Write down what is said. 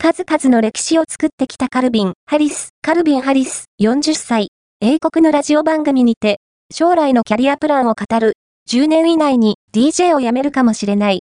数々の歴史を作ってきたカルビン・ハリス、カルビン・ハリス、40歳、英国のラジオ番組にて、将来のキャリアプランを語る、10年以内に DJ を辞めるかもしれない。